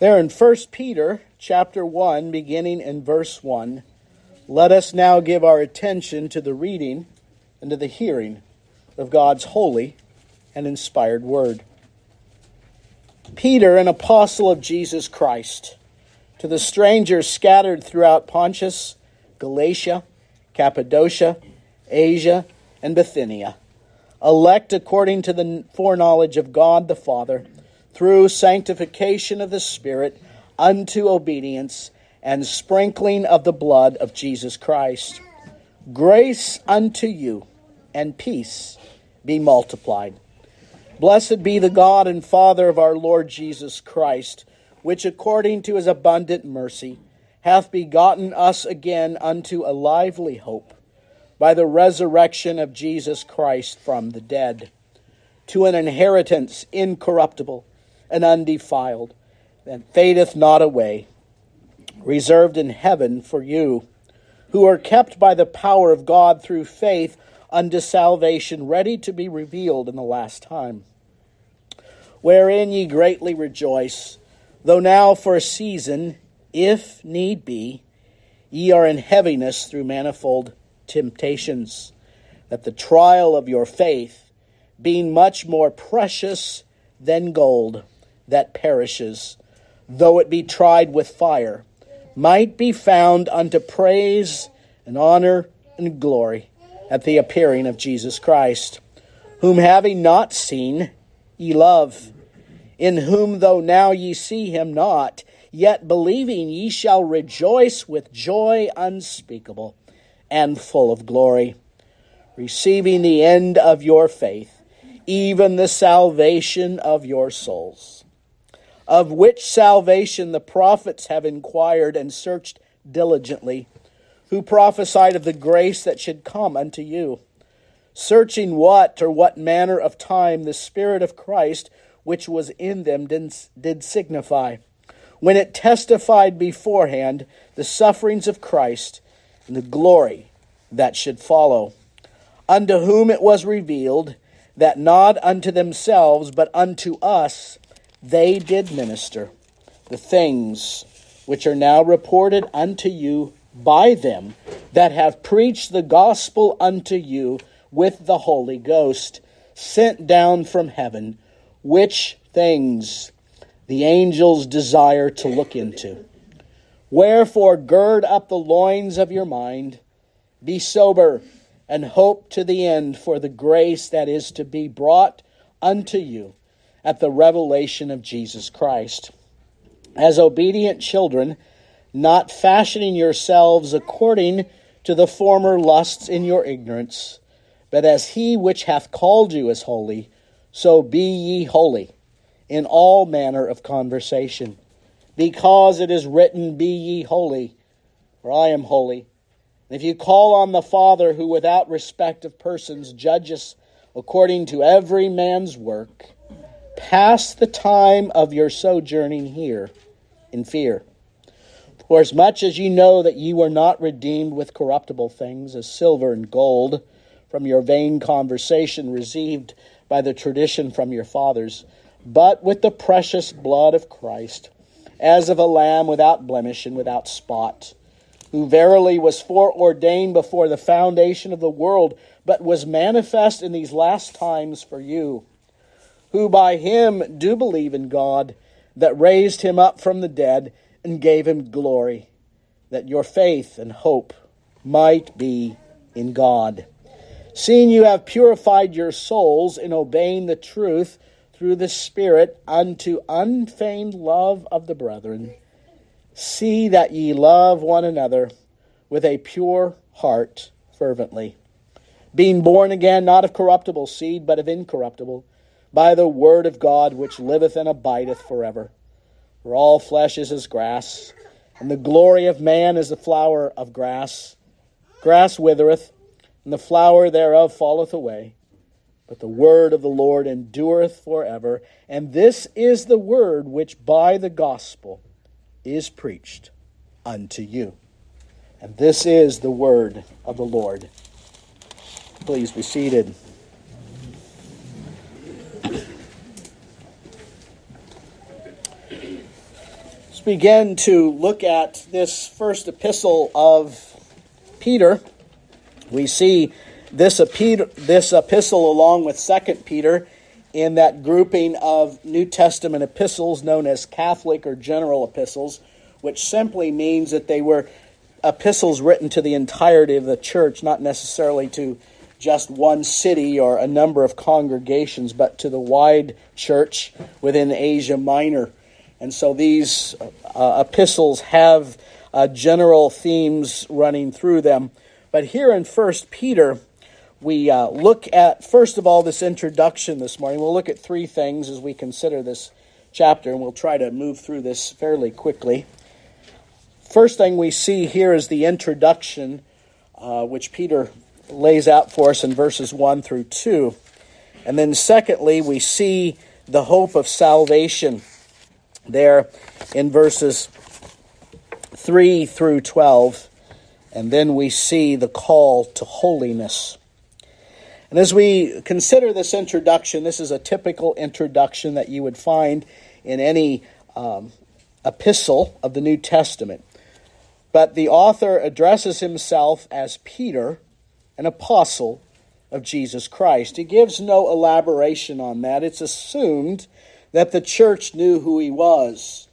There in 1 Peter chapter 1, beginning in verse 1, let us now give our attention to the reading and to the hearing of God's holy and inspired word. Peter, an apostle of Jesus Christ, to the strangers scattered throughout Pontus, Galatia, Cappadocia, Asia, and Bithynia, elect according to the foreknowledge of God the Father, through sanctification of the Spirit, unto obedience and sprinkling of the blood of Jesus Christ. Grace unto you and peace be multiplied. Blessed be the God and Father of our Lord Jesus Christ, which according to his abundant mercy hath begotten us again unto a lively hope by the resurrection of Jesus Christ from the dead, to an inheritance incorruptible and undefiled, and fadeth not away, reserved in heaven for you, who are kept by the power of God through faith unto salvation, ready to be revealed in the last time. Wherein ye greatly rejoice, though now for a season, if need be, ye are in heaviness through manifold temptations, that the trial of your faith, being much more precious than gold that perishes, though it be tried with fire, might be found unto praise and honor and glory at the appearing of Jesus Christ, whom having not seen, ye love, in whom though now ye see him not, yet believing ye shall rejoice with joy unspeakable and full of glory, receiving the end of your faith, even the salvation of your souls, of which salvation the prophets have inquired and searched diligently, who prophesied of the grace that should come unto you, searching what or what manner of time the Spirit of Christ which was in them did, did signify, when it testified beforehand the sufferings of Christ and the glory that should follow. Unto whom it was revealed that not unto themselves, but unto us they did minister the things which are now reported unto you by them that have preached the gospel unto you with the Holy Ghost, sent down from heaven, which things the angels desire to look into. Wherefore, gird up the loins of your mind, be sober, and hope to the end for the grace that is to be brought unto you at the revelation of Jesus Christ. As obedient children, not fashioning yourselves according to the former lusts in your ignorance, but as he which hath called you is holy, so be ye holy in all manner of conversation because it is written, Be ye holy, for I am holy. If you call on the Father, who without respect of persons judges according to every man's work, pass the time of your sojourning here in fear. For as much as ye know that ye were not redeemed with corruptible things, as silver and gold, from your vain conversation received by the tradition from your fathers, but with the precious blood of Christ as of a lamb without blemish and without spot, who verily was foreordained before the foundation of the world, but was manifest in these last times for you, who by him do believe in God, that raised him up from the dead and gave him glory, that your faith and hope might be in God. Seeing you have purified your souls in obeying the truth, through the Spirit unto unfeigned love of the brethren. See that ye love one another with a pure heart fervently, being born again not of corruptible seed, but of incorruptible, by the word of God which liveth and abideth forever. For all flesh is as grass, and the glory of man is the flower of grass. Grass withereth, and the flower thereof falleth away but the word of the Lord endureth forever. And this is the word which by the gospel is preached unto you. And this is the word of the Lord. Please be seated. Let's begin to look at this first epistle of Peter. We see this, this epistle along with Second Peter in that grouping of New Testament epistles known as Catholic or general epistles, which simply means that they were epistles written to the entirety of the church, not necessarily to just one city or a number of congregations, but to the wide church within Asia Minor. And so these uh, epistles have uh, general themes running through them. But here in First Peter, we uh, look at, first of all, this introduction this morning. We'll look at three things as we consider this chapter, and we'll try to move through this fairly quickly. First thing we see here is the introduction, uh, which Peter lays out for us in verses 1 through 2. And then, secondly, we see the hope of salvation there in verses 3 through 12. And then we see the call to holiness. And as we consider this introduction, this is a typical introduction that you would find in any um, epistle of the New Testament. But the author addresses himself as Peter, an apostle of Jesus Christ. He gives no elaboration on that. It's assumed that the church knew who he was.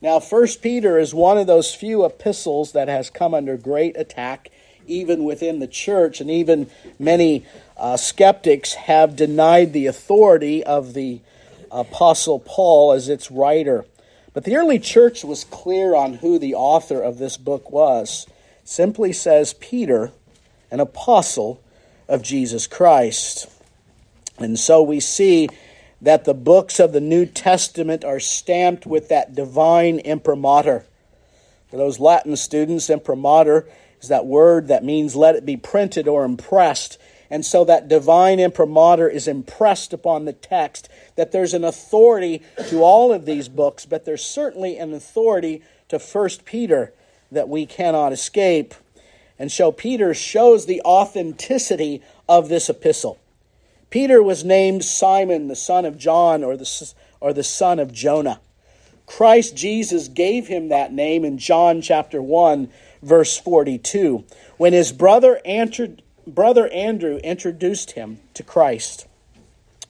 Now, First Peter is one of those few epistles that has come under great attack, even within the church, and even many uh, skeptics have denied the authority of the Apostle Paul as its writer. But the early church was clear on who the author of this book was. Simply says Peter, an apostle of Jesus Christ. And so we see that the books of the New Testament are stamped with that divine imprimatur. For those Latin students, imprimatur is that word that means let it be printed or impressed. And so that divine imprimatur is impressed upon the text, that there's an authority to all of these books, but there's certainly an authority to First Peter that we cannot escape. And so Peter shows the authenticity of this epistle. Peter was named Simon, the son of John, or the, or the son of Jonah. Christ Jesus gave him that name in John chapter 1, verse 42, when his brother, answered, brother Andrew introduced him to Christ.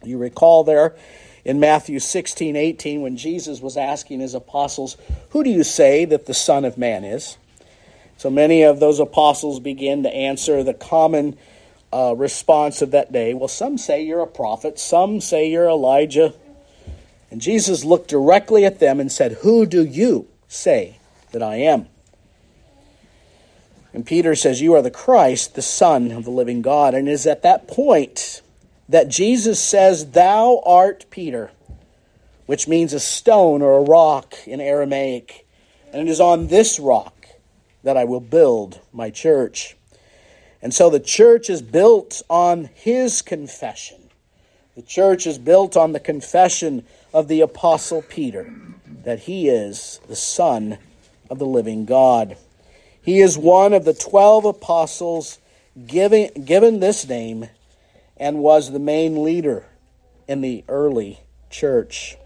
You recall there in Matthew 16, 18, when Jesus was asking his apostles, Who do you say that the Son of Man is? So many of those apostles begin to answer the common uh, response of that day. Well, some say you're a prophet, some say you're Elijah. And Jesus looked directly at them and said, Who do you say that I am? And Peter says, You are the Christ, the Son of the living God. And it is at that point that Jesus says, Thou art Peter, which means a stone or a rock in Aramaic. And it is on this rock that I will build my church. And so the church is built on his confession. The church is built on the confession of the Apostle Peter that he is the Son of the living God. He is one of the twelve apostles given, given this name and was the main leader in the early church.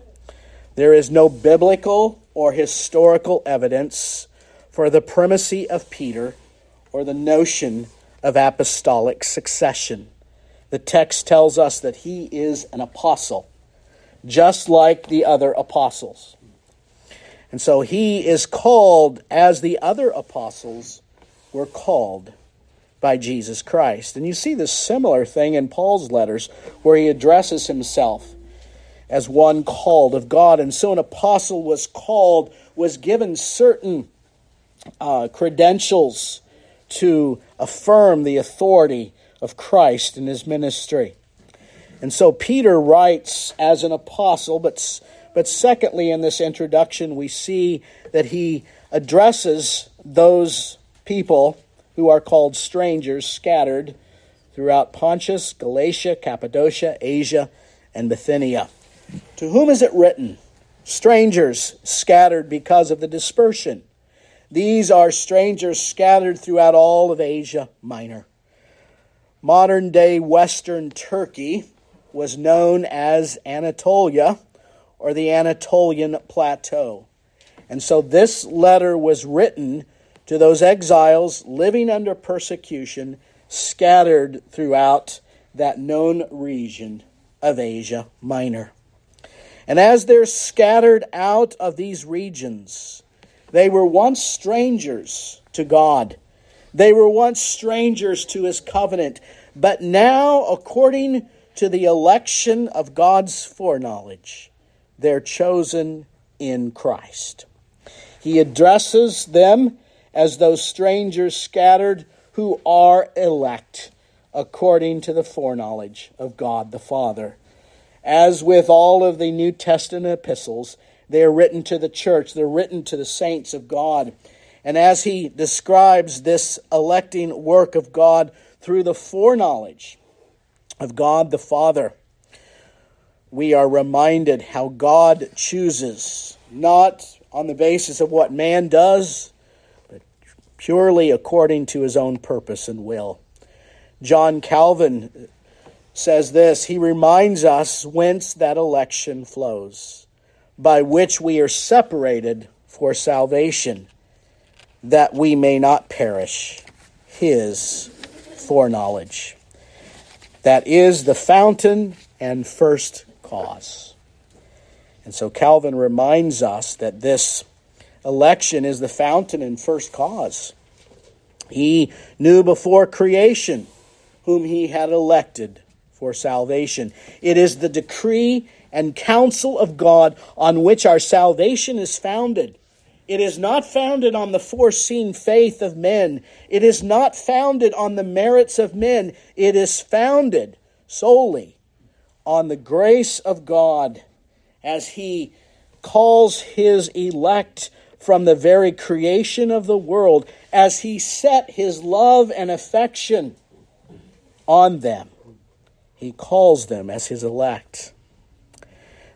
There is no biblical or historical evidence for the primacy of Peter or the notion of apostolic succession. The text tells us that he is an apostle, just like the other apostles. And so he is called as the other apostles were called by Jesus Christ. And you see this similar thing in Paul's letters where he addresses himself as one called of God. And so an apostle was called, was given certain uh, credentials to affirm the authority of Christ in his ministry. And so Peter writes as an apostle, but, but secondly, in this introduction, we see that he addresses those people who are called strangers scattered throughout Pontus, Galatia, Cappadocia, Asia, and Bithynia. To whom is it written? Strangers scattered because of the dispersion these are strangers scattered throughout all of Asia Minor. Modern day Western Turkey was known as Anatolia or the Anatolian Plateau. And so this letter was written to those exiles living under persecution scattered throughout that known region of Asia Minor. And as they're scattered out of these regions, they were once strangers to God. They were once strangers to his covenant, but now, according to the election of God's foreknowledge, they're chosen in Christ. He addresses them as those strangers scattered who are elect according to the foreknowledge of God the Father. As with all of the New Testament epistles, they are written to the church, they're written to the saints of God. And as he describes this electing work of God through the foreknowledge of God the Father, we are reminded how God chooses, not on the basis of what man does, but purely according to his own purpose and will. John Calvin says this He reminds us whence that election flows, by which we are separated for salvation, that we may not perish. His foreknowledge. That is the fountain and first cause. And so Calvin reminds us that this election is the fountain and first cause. He knew before creation whom he had elected for salvation. It is the decree and counsel of God on which our salvation is founded. It is not founded on the foreseen faith of men. It is not founded on the merits of men. It is founded solely on the grace of God as He calls His elect from the very creation of the world, as He set His love and affection on them. He calls them as His elect.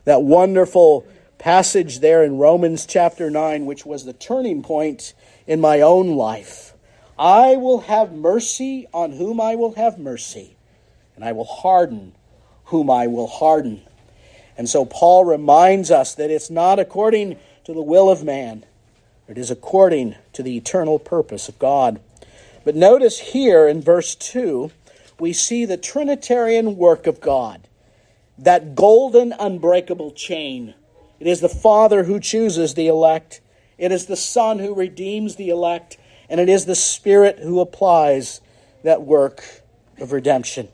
That wonderful passage there in Romans chapter 9, which was the turning point in my own life. I will have mercy on whom I will have mercy, and I will harden whom I will harden. And so Paul reminds us that it's not according to the will of man, it is according to the eternal purpose of God. But notice here in verse 2, we see the Trinitarian work of God, that golden, unbreakable chain. It is the Father who chooses the elect, it is the Son who redeems the elect, and it is the Spirit who applies that work of redemption.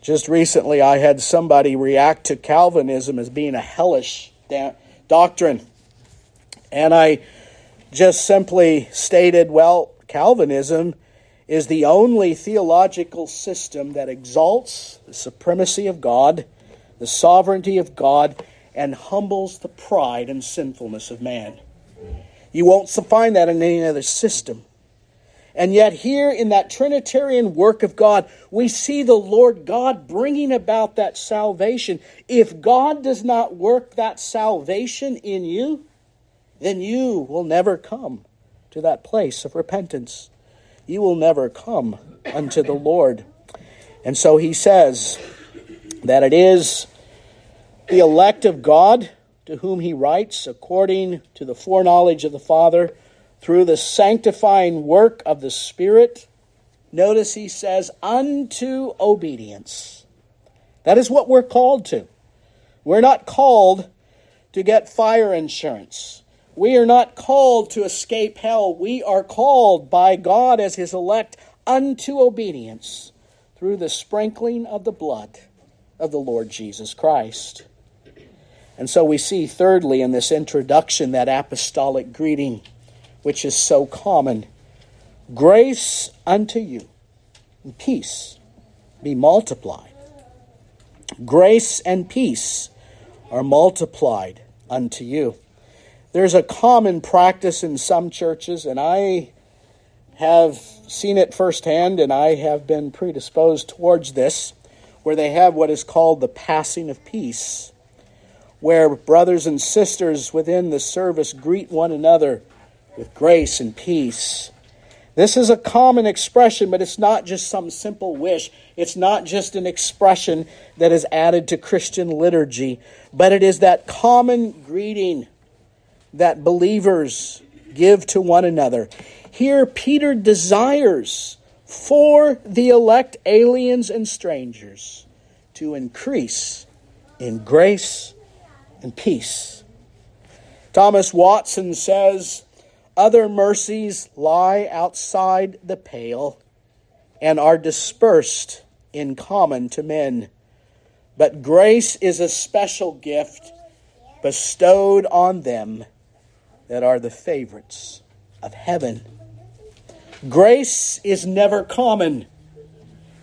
Just recently, I had somebody react to Calvinism as being a hellish doctrine. And I just simply stated, well, Calvinism is the only theological system that exalts the supremacy of God, the sovereignty of God, and humbles the pride and sinfulness of man. You won't find that in any other system. And yet, here in that Trinitarian work of God, we see the Lord God bringing about that salvation. If God does not work that salvation in you, then you will never come to that place of repentance. You will never come unto the Lord. And so he says that it is the elect of God to whom he writes according to the foreknowledge of the Father through the sanctifying work of the Spirit. Notice he says, unto obedience. That is what we're called to. We're not called to get fire insurance. We are not called to escape hell. We are called by God as his elect unto obedience through the sprinkling of the blood of the Lord Jesus Christ. And so we see, thirdly, in this introduction, that apostolic greeting which is so common. Grace unto you, and peace be multiplied. Grace and peace are multiplied unto you. There's a common practice in some churches, and I have seen it firsthand, and I have been predisposed towards this, where they have what is called the passing of peace, where brothers and sisters within the service greet one another with grace and peace. This is a common expression, but it's not just some simple wish. It's not just an expression that is added to Christian liturgy, but it is that common greeting that believers give to one another. Here, Peter desires for the elect aliens and strangers to increase in grace and peace. Thomas Watson says, Other mercies lie outside the pale and are dispersed in common to men. But grace is a special gift bestowed on them that are the favorites of heaven. Grace is never common,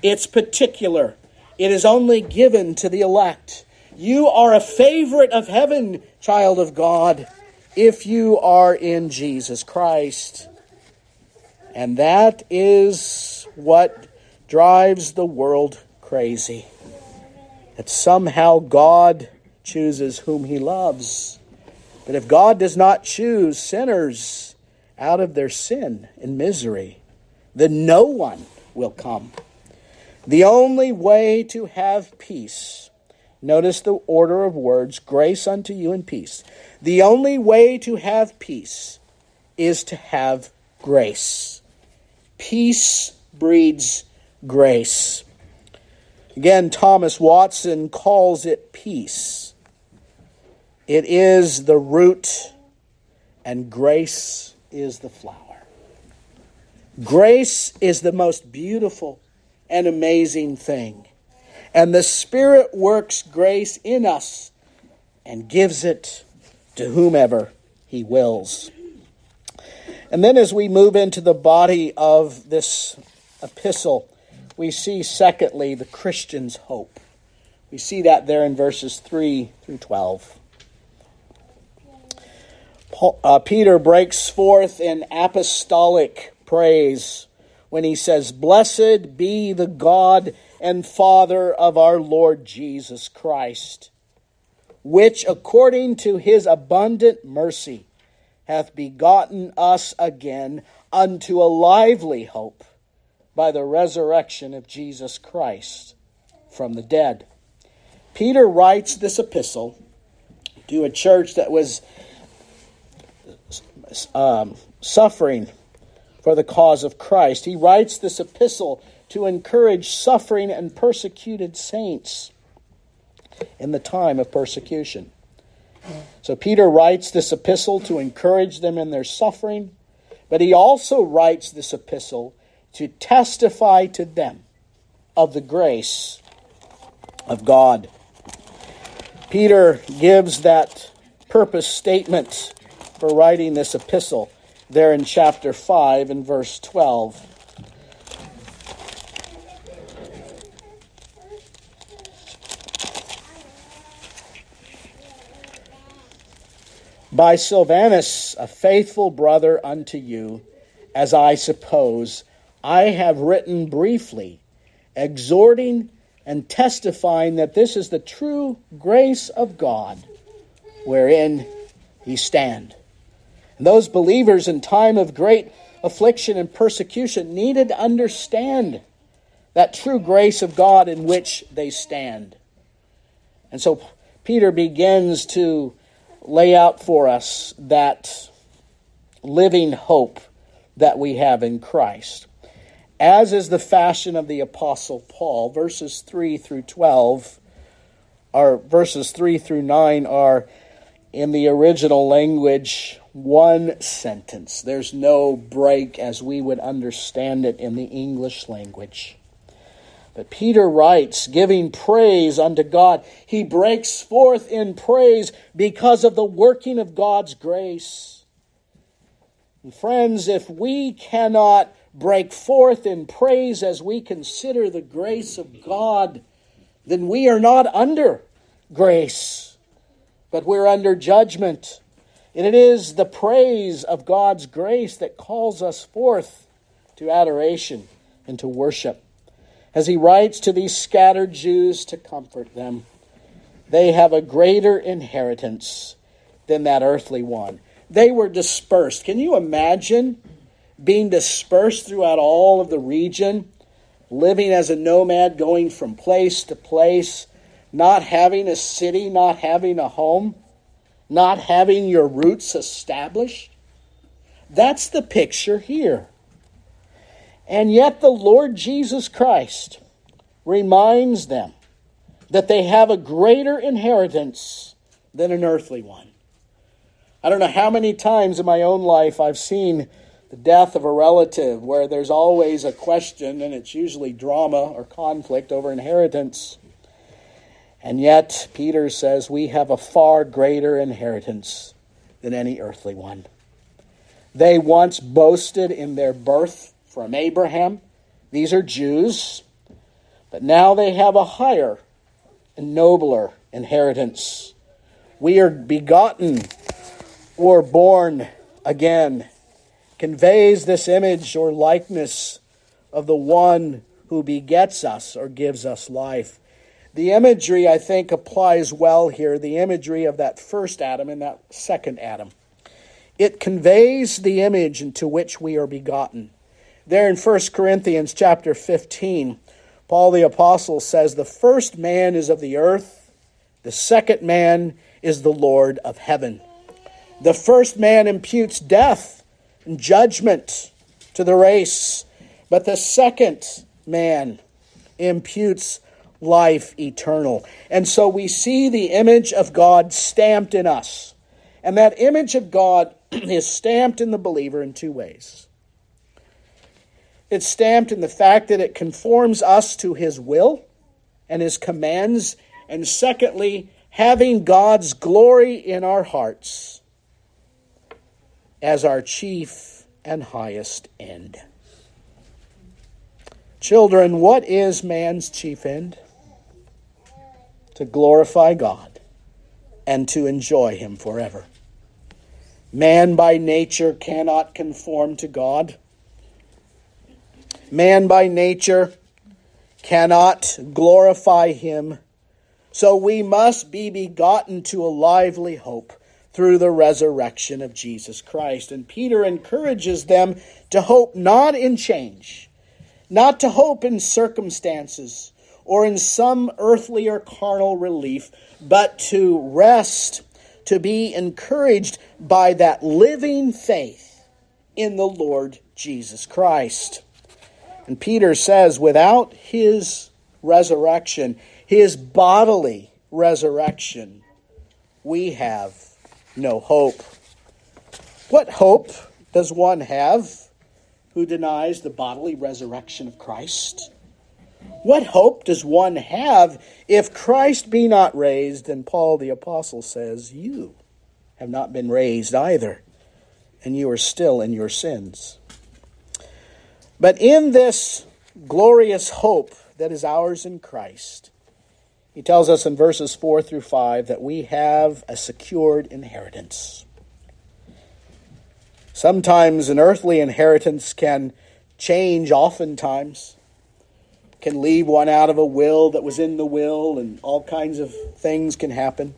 it's particular. It is only given to the elect. You are a favorite of heaven, child of God, if you are in Jesus Christ. And that is what drives the world crazy. That somehow God chooses whom he loves. But if God does not choose sinners, out of their sin and misery, then no one will come. The only way to have peace, notice the order of words grace unto you and peace. The only way to have peace is to have grace. Peace breeds grace. Again, Thomas Watson calls it peace. It is the root, and grace is the flower. Grace is the most beautiful and amazing thing. And the Spirit works grace in us and gives it to whomever He wills. And then as we move into the body of this epistle, we see, secondly, the Christian's hope. We see that there in verses 3 through 12. Paul, uh, Peter breaks forth in apostolic praise when he says, Blessed be the God and Father of our Lord Jesus Christ, which according to his abundant mercy hath begotten us again unto a lively hope by the resurrection of Jesus Christ from the dead. Peter writes this epistle to a church that was um, suffering for the cause of Christ. He writes this epistle to encourage suffering and persecuted saints in the time of persecution. So Peter writes this epistle to encourage them in their suffering, but he also writes this epistle to testify to them of the grace of God. Peter gives that purpose statement for writing this epistle there in chapter 5 and verse 12. By Silvanus, a faithful brother unto you, as I suppose, I have written briefly, exhorting and testifying that this is the true grace of God, wherein ye stand. Those believers in time of great affliction and persecution needed to understand that true grace of God in which they stand. And so Peter begins to lay out for us that living hope that we have in Christ. As is the fashion of the Apostle Paul, verses 3 through 12, or verses 3 through 9 are in the original language one sentence. There's no break as we would understand it in the English language. But Peter writes, giving praise unto God. He breaks forth in praise because of the working of God's grace. And friends, if we cannot break forth in praise as we consider the grace of God, then we are not under grace but we're under judgment. And it is the praise of God's grace that calls us forth to adoration and to worship. As he writes to these scattered Jews to comfort them, they have a greater inheritance than that earthly one. They were dispersed. Can you imagine being dispersed throughout all of the region, living as a nomad, going from place to place? Not having a city, not having a home. not having your roots established. That's the picture here. And yet, the Lord Jesus Christ reminds them that they have a greater inheritance than an earthly one. I don't know how many times in my own life I've seen the death of a relative where there's always a question, and it's usually drama or conflict over inheritance. And yet, Peter says we have a far greater inheritance than any earthly one. They once boasted in their birth from Abraham. These are Jews. But now they have a higher and nobler inheritance. We are begotten or born again. Conveys this image or likeness of the one who begets us or gives us life. The imagery, I think, applies well here the imagery of that first Adam and that second Adam. It conveys the image into which we are begotten. There in 1 Corinthians chapter 15, Paul the Apostle says, The first man is of the earth, the second man is the Lord of heaven. The first man imputes death and judgment to the race, but the second man imputes life eternal. And so we see the image of God stamped in us. And that image of God is stamped in the believer in two ways. It's stamped in the fact that it conforms us to His will and His commands, and secondly, having God's glory in our hearts as our chief and highest end. Children, what is man's chief end? To glorify God and to enjoy Him forever. Man by nature cannot conform to God. Man by nature cannot glorify him. So we must be begotten to a lively hope through the resurrection of Jesus Christ. And Peter encourages them to hope not in change, not to hope in circumstances or in some earthly or carnal relief, but to rest, to be encouraged by that living faith in the Lord Jesus Christ. And Peter says, without his resurrection, his bodily resurrection, we have no hope. What hope does one have who denies the bodily resurrection of Christ? What hope does one have if Christ be not raised? And Paul the Apostle says, You have not been raised either, and you are still in your sins. But in this glorious hope that is ours in Christ, he tells us in verses 4 through 5 that we have a secured inheritance. Sometimes an earthly inheritance can change, oftentimes, can leave one out of a will that was in the will, and all kinds of things can happen.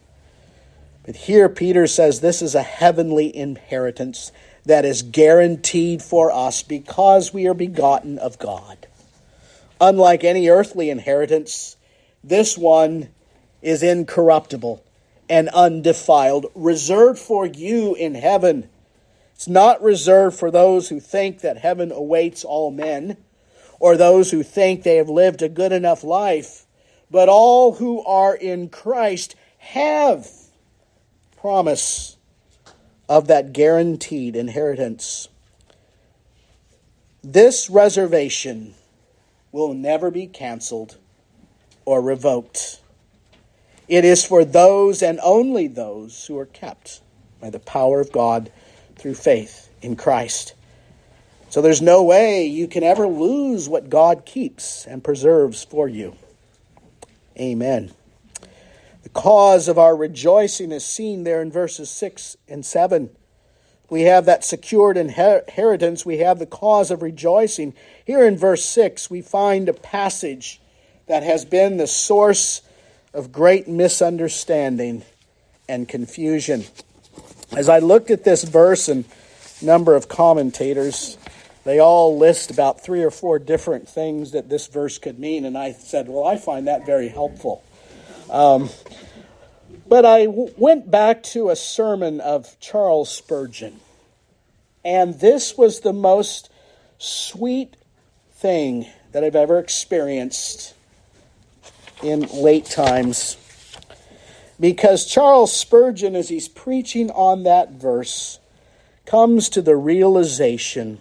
But here Peter says this is a heavenly inheritance that is guaranteed for us because we are begotten of God. Unlike any earthly inheritance, this one is incorruptible and undefiled, reserved for you in heaven. It's not reserved for those who think that heaven awaits all men or those who think they have lived a good enough life, but all who are in Christ have promise of that guaranteed inheritance. This reservation will never be canceled or revoked. It is for those and only those who are kept by the power of God through faith in Christ. So there's no way you can ever lose what God keeps and preserves for you. Amen. The cause of our rejoicing is seen there in verses 6 and 7. We have that secured inheritance. We have the cause of rejoicing. Here in verse 6, we find a passage that has been the source of great misunderstanding and confusion. As I looked at this verse, and number of commentators, they all list about three or four different things that this verse could mean, and I said, Well, I find that very helpful. Um, But I w- went back to a sermon of Charles Spurgeon, and this was the most sweet thing that I've ever experienced in late times. Because Charles Spurgeon, as he's preaching on that verse, comes to the realization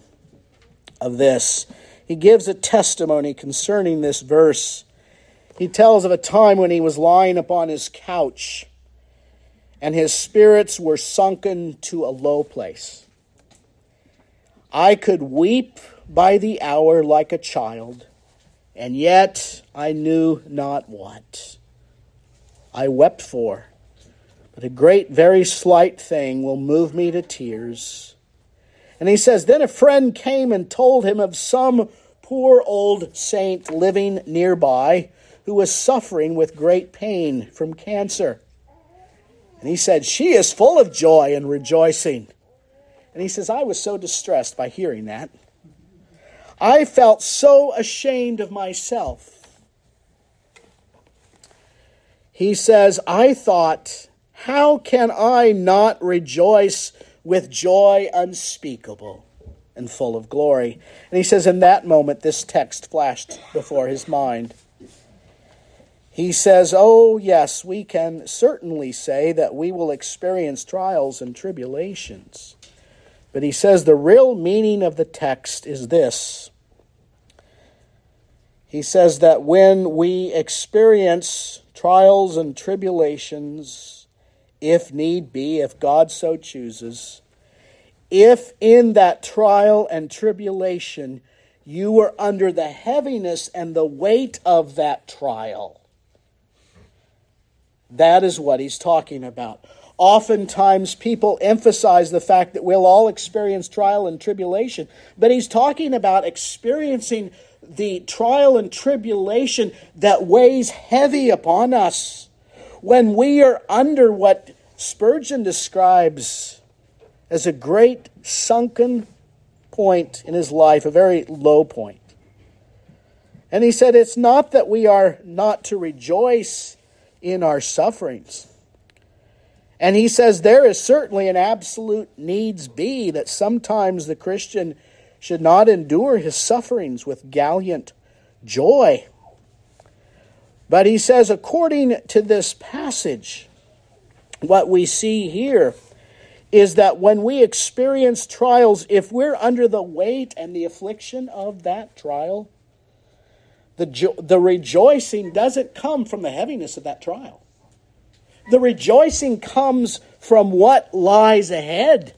of this. He gives a testimony concerning this verse. He tells of a time when he was lying upon his couch and his spirits were sunken to a low place. I could weep by the hour like a child, and yet I knew not what. I wept for, but a great, very slight thing will move me to tears. And he says, Then a friend came and told him of some poor old saint living nearby who was suffering with great pain from cancer. And he said, She is full of joy and rejoicing. And he says, I was so distressed by hearing that. I felt so ashamed of myself. He says, I thought, how can I not rejoice with joy unspeakable and full of glory? And he says, in that moment, this text flashed before his mind. He says, Oh, yes, we can certainly say that we will experience trials and tribulations. But he says the real meaning of the text is this. He says that when we experience trials and tribulations, if need be, if God so chooses, if in that trial and tribulation you were under the heaviness and the weight of that trial, that is what he's talking about. Oftentimes, people emphasize the fact that we'll all experience trial and tribulation, but he's talking about experiencing the trial and tribulation that weighs heavy upon us when we are under what Spurgeon describes as a great sunken point in his life, a very low point. And he said, It's not that we are not to rejoice in our sufferings. And he says there is certainly an absolute needs be that sometimes the Christian should not endure his sufferings with gallant joy. But he says, according to this passage, what we see here is that when we experience trials, if we're under the weight and the affliction of that trial, the, jo- the rejoicing doesn't come from the heaviness of that trial. The rejoicing comes from what lies ahead.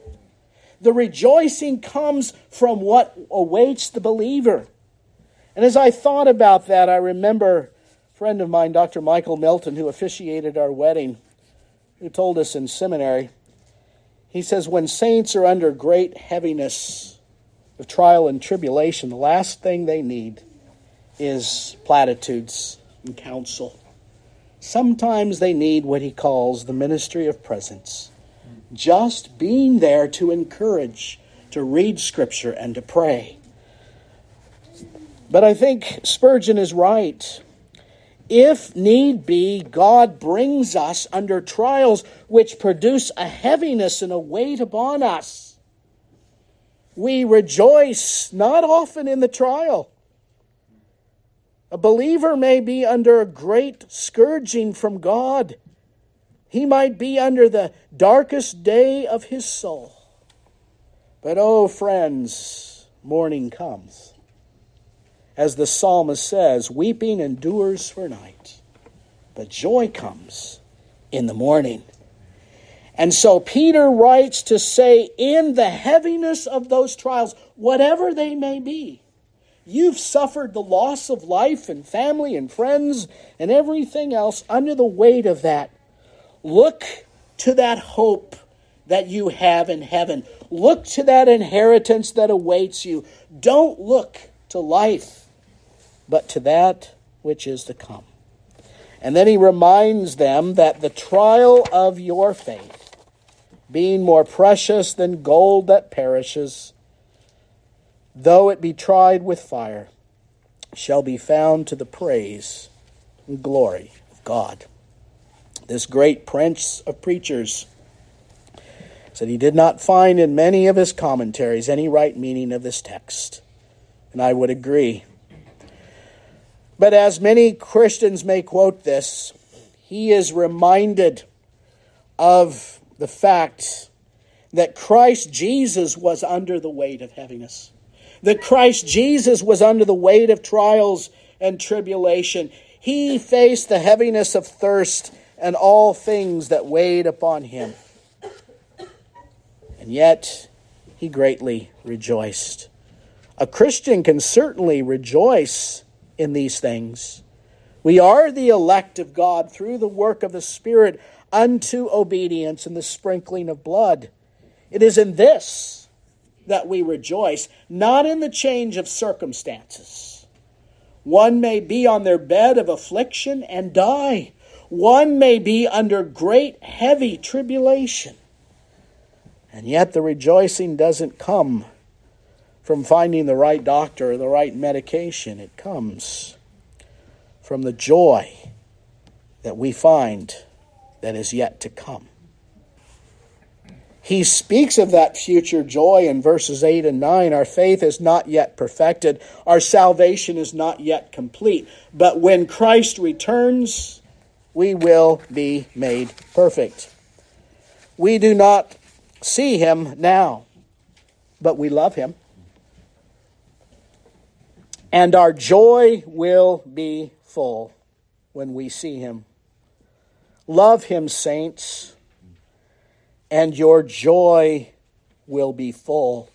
The rejoicing comes from what awaits the believer. And as I thought about that, I remember friend of mine, Dr. Michael Milton, who officiated our wedding, who told us in seminary. He says, When saints are under great heaviness of trial and tribulation, the last thing they need is platitudes and counsel. Sometimes they need what he calls the ministry of presence. Just being there to encourage, to read scripture, and to pray. But I think Spurgeon is right. If need be, God brings us under trials which produce a heaviness and a weight upon us. We rejoice not often in the trial, a believer may be under a great scourging from God. He might be under the darkest day of his soul. But, oh, friends, morning comes. As the psalmist says, weeping endures for night, but joy comes in the morning. And so Peter writes to say, in the heaviness of those trials, whatever they may be, You've suffered the loss of life and family and friends and everything else under the weight of that. Look to that hope that you have in heaven. Look to that inheritance that awaits you. Don't look to life, but to that which is to come. And then he reminds them that the trial of your faith, being more precious than gold that perishes, though it be tried with fire, shall be found to the praise and glory of God. this great prince of preachers, said he did not find in many of his commentaries any right meaning of this text. And I would agree. But as many Christians may quote this, he is reminded of the fact that Christ Jesus was under the weight of heaviness. That Christ Jesus was under the weight of trials and tribulation. He faced the heaviness of thirst and all things that weighed upon him. And yet he greatly rejoiced. A Christian can certainly rejoice in these things. We are the elect of God through the work of the Spirit unto obedience and the sprinkling of blood. It is in this that we rejoice, not in the change of circumstances. One may be on their bed of affliction and die. One may be under great heavy tribulation. And yet the rejoicing doesn't come from finding the right doctor or the right medication. It comes from the joy that we find that is yet to come. He speaks of that future joy in verses 8 and 9. Our faith is not yet perfected, our salvation is not yet complete. But when Christ returns, we will be made perfect. We do not see him now, but we love him. And our joy will be full when we see him. Love him, saints, and your joy will be full.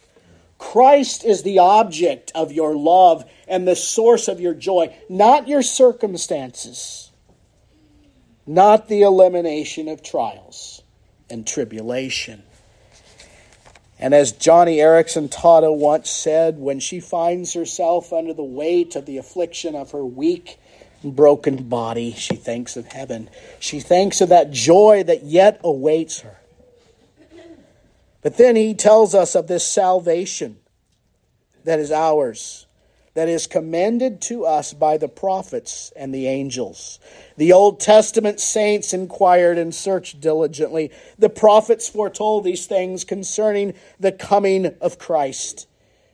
Christ is the object of your love and the source of your joy, not your circumstances, not the elimination of trials and tribulation. And as Joni Eareckson Tada once said, when she finds herself under the weight of the affliction of her weak and broken body, she thinks of heaven. She thinks of that joy that yet awaits her. But then he tells us of this salvation that is ours that is commended to us by the prophets and the angels. The Old Testament saints inquired and searched diligently. The prophets foretold these things concerning the coming of Christ.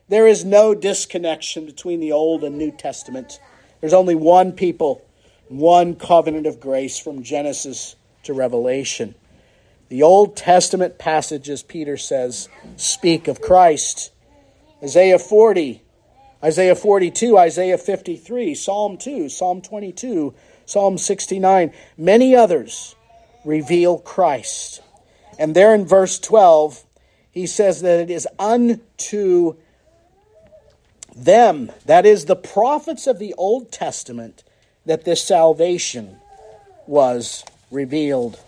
There is no disconnection between the Old and New Testament. There's only one people, one covenant of grace from Genesis to Revelation. The Old Testament passages, Peter says, speak of Christ. Isaiah 40 Isaiah 42, Isaiah 53, Psalm 2, Psalm 22, Psalm 69, many others reveal Christ. And there in verse 12, he says that it is unto them, that is, the prophets of the Old Testament, that this salvation was revealed.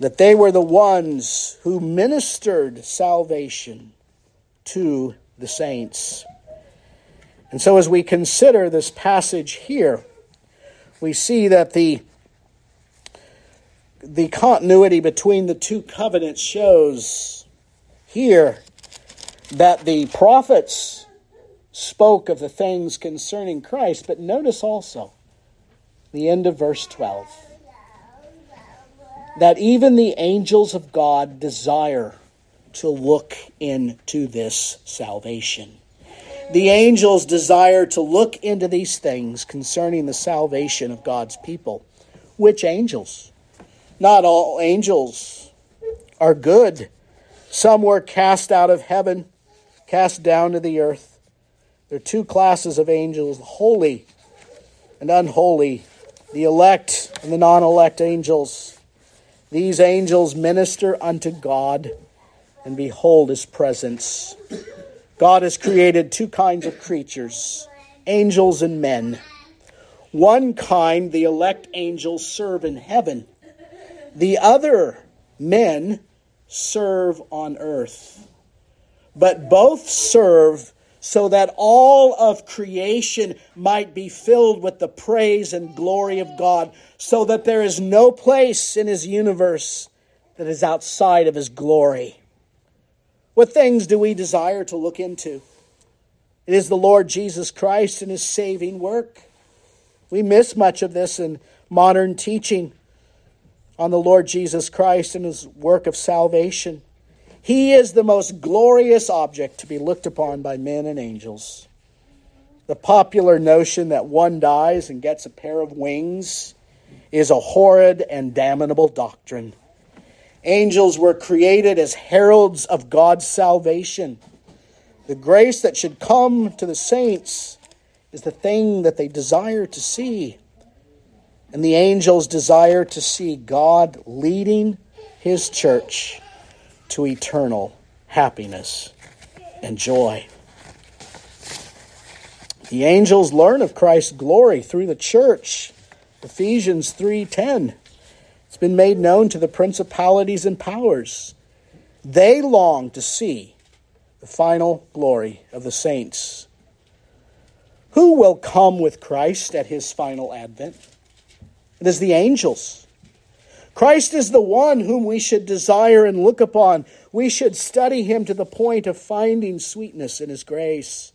That they were the ones who ministered salvation to the saints. And so, as we consider this passage here, we see that the, the continuity between the two covenants shows here that the prophets spoke of the things concerning Christ, but notice also the end of verse 12 that even the angels of God desire to look into this salvation. The angels desire to look into these things concerning the salvation of God's people. Which angels? Not all angels are good. Some were cast out of heaven, cast down to the earth. There are two classes of angels holy and unholy, the elect and the non elect angels. These angels minister unto God and behold his presence. God has created two kinds of creatures angels and men. One kind, the elect angels, serve in heaven, the other, men, serve on earth. But both serve so that all of creation might be filled with the praise and glory of God, so that there is no place in his universe that is outside of his glory. What things do we desire to look into? It is the Lord Jesus Christ and his saving work. We miss much of this in modern teaching on the Lord Jesus Christ and his work of salvation. He is the most glorious object to be looked upon by men and angels. The popular notion that one dies and gets a pair of wings is a horrid and damnable doctrine. Angels were created as heralds of God's salvation. The grace that should come to the saints is the thing that they desire to see. And the angels desire to see God leading his church to eternal happiness and joy. The angels learn of Christ's glory through the church. Ephesians 3:10. Been made known to the principalities and powers. They long to see the final glory of the saints. Who will come with Christ at his final advent? It is the angels. Christ is the one whom we should desire and look upon. We should study him to the point of finding sweetness in his grace.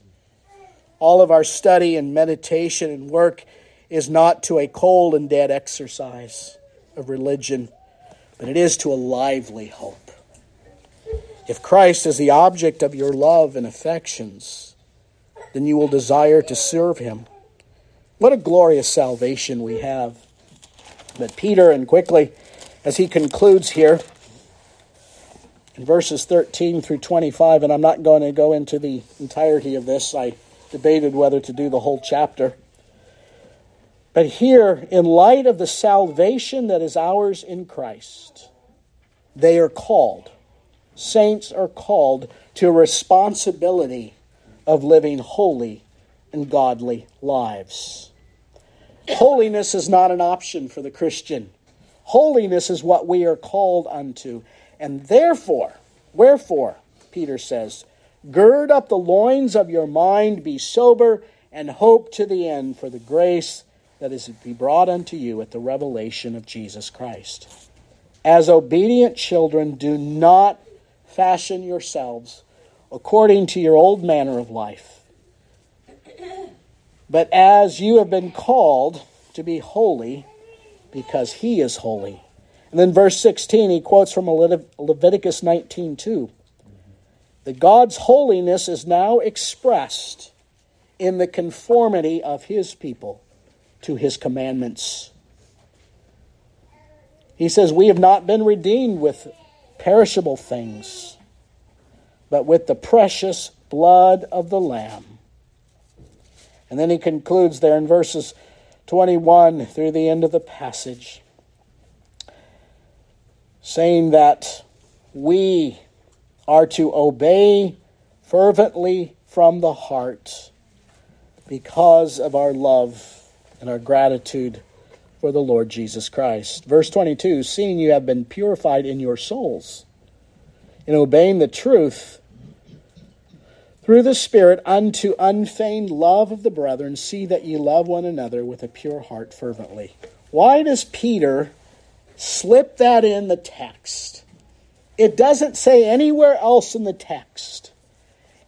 All of our study and meditation and work is not to a cold and dead exercise of religion, but it is to a lively hope. If Christ is the object of your love and affections, then you will desire to serve him. What a glorious salvation we have. But Peter, and quickly, as he concludes here, in verses 13 through 25, and I'm not going to go into the entirety of this, I debated whether to do the whole chapter. But here, in light of the salvation that is ours in Christ, they are called, saints are called to a responsibility of living holy and godly lives. Holiness is not an option for the Christian. Holiness is what we are called unto. And therefore, wherefore, Peter says, gird up the loins of your mind, be sober, and hope to the end for the grace that is to be brought unto you at the revelation of Jesus Christ. As obedient children, do not fashion yourselves according to your old manner of life but as you have been called to be holy, because he is holy. And then verse 16, he quotes from Leviticus 19 2. That God's holiness is now expressed in the conformity of his people to his commandments. He says, We have not been redeemed with perishable things, but with the precious blood of the Lamb and then he concludes there in verses 21 through the end of the passage, saying that we are to obey fervently from the heart because of our love and our gratitude for the Lord Jesus Christ. Verse 22 Seeing you have been purified in your souls, in obeying the truth through the Spirit unto unfeigned love of the brethren, see that ye love one another with a pure heart fervently. Why does Peter slip that in the text? It doesn't say anywhere else in the text.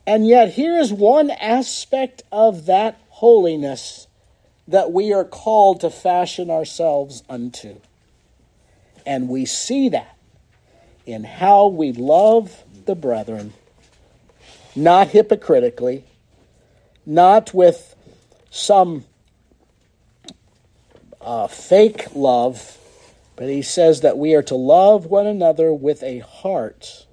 And yet, here is one aspect of that holiness that we are called to fashion ourselves unto. And we see that in how we love the brethren not hypocritically, not with some uh, fake love, but he says that we are to love one another with a heart,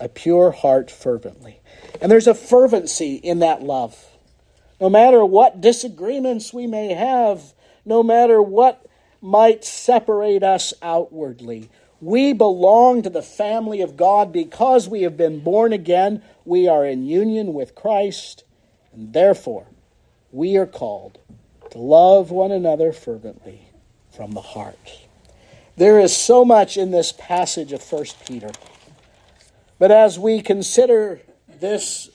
a pure heart fervently. And there's a fervency in that love. No matter what disagreements we may have, no matter what might separate us outwardly, we belong to the family of God because we have been born again. We are in union with Christ, and therefore we are called to love one another fervently from the heart. There is so much in this passage of 1 Peter. But as we consider this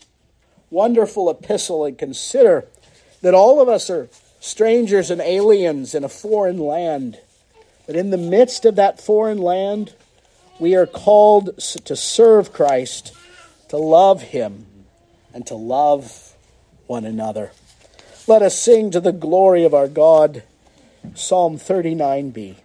wonderful epistle and consider that all of us are strangers and aliens in a foreign land, but in the midst of that foreign land, we are called to serve Christ, to love Him, and to love one another. Let us sing to the glory of our God. Psalm 39b.